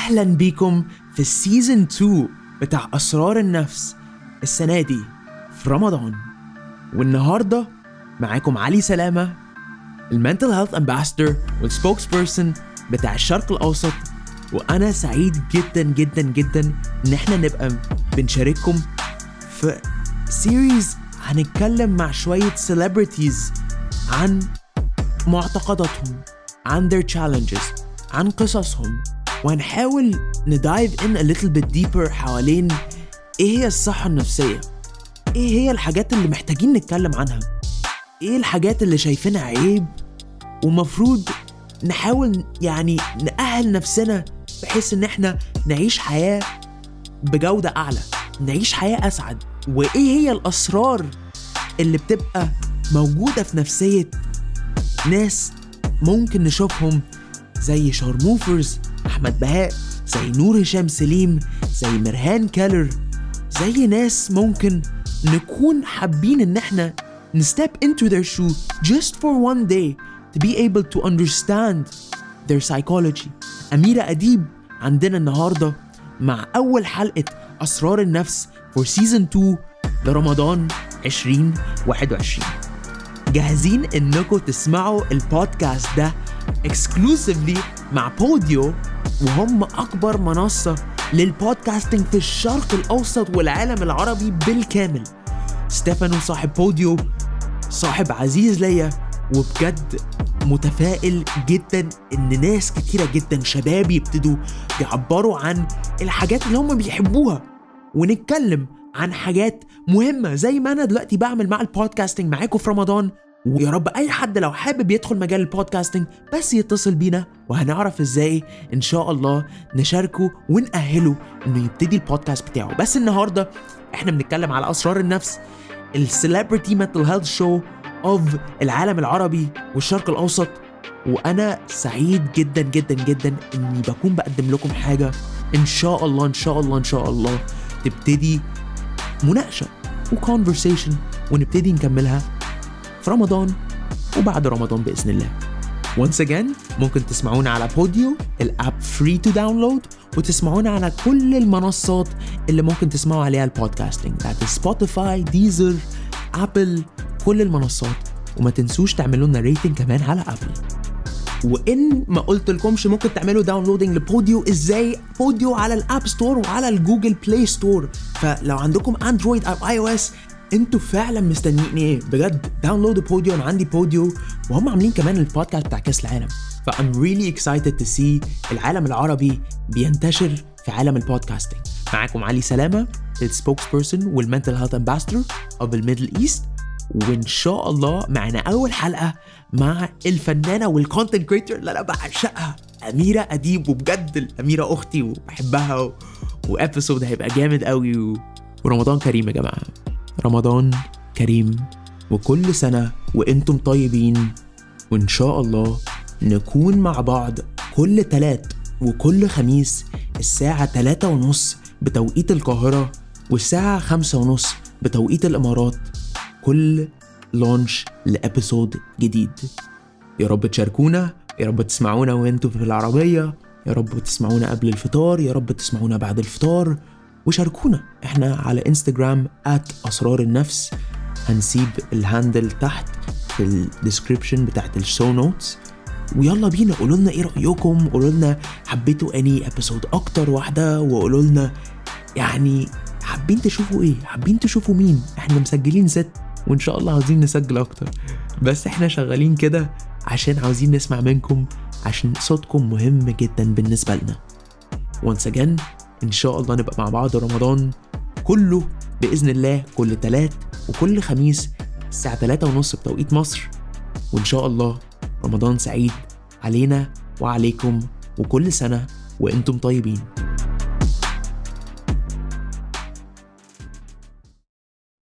أهلا بيكم في ال season 2 بتاع أسرار النفس السنة دي في رمضان. والنهاردة معاكم علي سلامة ال mental health ambassador وال spokesperson بتاع الشرق الأوسط. وأنا سعيد جدا جدا جدا إن إحنا نبقى بنشارككم في series هنتكلم مع شوية celebrities عن معتقداتهم عن their challenges عن قصصهم. وهنحاول ندايف ان a little bit deeper حوالين إيه هي الصحة النفسية؟ إيه هي الحاجات اللي محتاجين نتكلم عنها؟ إيه الحاجات اللي شايفينها عيب؟ ومفروض نحاول يعني نأهل نفسنا بحيث إن إحنا نعيش حياة بجودة أعلى نعيش حياة أسعد. وإيه هي الأسرار اللي بتبقى موجودة في نفسية ناس ممكن نشوفهم زي شارموفرز أحمد بهاء زي نور هشام سليم زي مرهان كالر زي ناس ممكن نكون حابين إن إحنا نستep into their shoe just for one day to be able to understand their psychology. أميرة أديب عندنا النهاردة مع أول حلقة أسرار النفس for season 2 لرمضان 2021 جاهزين إنكم تسمعوا البودكاست ده exclusively مع Podeo وهم أكبر منصة لل podcasting في الشرق الأوسط والعالم العربي بالكامل. ستيفانو صاحب Podeo صاحب عزيز ليا وبجد متفائل جدا إن ناس كتيرة جدا شباب يبتدوا يعبروا عن الحاجات اللي هم بيحبوها ونتكلم عن حاجات مهمة. زي ما أنا دلوقتي بعمل مع ال podcasting معاكم في رمضان ويا رب أي حد لو حابب يدخل مجال ال podcasting بس يتصل بينا وهنعرف إزاي إن شاء الله نشاركه ونأهله إنه يبتدي البودكاست بتاعه. بس النهاردة إحنا بنتكلم على أسرار النفس ال celebrity mental health show of العالم العربي والشرق الأوسط. وأنا سعيد جدا جدا جدا إني بكون بقدم لكم حاجة إن شاء الله إن شاء الله إن شاء الله تبتدي مناقشة و conversation ونبتدي نكملها. في رمضان وبعد رمضان بإذن الله. Once again ممكن تسمعونا على Podeo ال app free to download وتسمعونا على كل المنصات اللي ممكن تسمعوا عليها ال podcasting بتاعت Spotify Deezer Apple كل المنصات. وما تنسوش تعملوا لنا rating كمان على Apple وإن ما قلت لكمش ممكن تعملوا downloading ل Podeo إزاي؟ Podeo على ال App Store وعلى ال Google Play Store فلو عندكم Android أو iOS أنتوا فعلا مستنيين إيه؟ بجد download Podeo أنا عندي Podeo وهم عاملين كمان البودكاست بتاع كأس العالم. ف I'm really excited to see العالم العربي بينتشر في عالم ال podcasting معاكم علي سلامة ال spokesperson وال mental health ambassador of ال Middle East وإن شاء الله معنا أول حلقة مع الفنانة وال content creator اللي أنا بعشقها أميرة أديب وبجد الأميرة أختي وبحبها و... و episode هيبقى جامد قوي. ورمضان كريم يا جماعة. رمضان كريم. وكل سنة وإنتم طيبين. وإن شاء الله نكون مع بعض كل تلات وكل خميس الساعة تلاتة ونص بتوقيت القاهرة والساعة خمسة ونص بتوقيت الإمارات. كل لونش لإبيسود جديد. يا رب تشاركونا يا رب تسمعونا وانتوا في العربية. يا رب تسمعونا قبل الفطار يا رب تسمعونا بعد الفطار. وشاركونا. إحنا على انستجرام at أسرار النفس. هنسيب الهاندل تحت في ال description بتاعت ال show notes ويلا بينا قولوا لنا إيه رأيكم؟ قولوا لنا حبيتوا أنهي episode أكتر واحدة؟ وقولوا لنا يعني حابين تشوفوا إيه؟ حابين تشوفوا مين؟ إحنا مسجلين ست وإن شاء الله عاوزين نسجل أكتر. بس إحنا شغالين كده عشان عاوزين نسمع منكم عشان صوتكم مهم جدا بالنسبة لنا. Once again إن شاء الله نبقى مع بعض رمضان كله بإذن الله كل تلات وكل خميس الساعة 3 ونص بتوقيت مصر. وإن شاء الله رمضان سعيد علينا وعليكم وكل سنة وإنتم طيبين.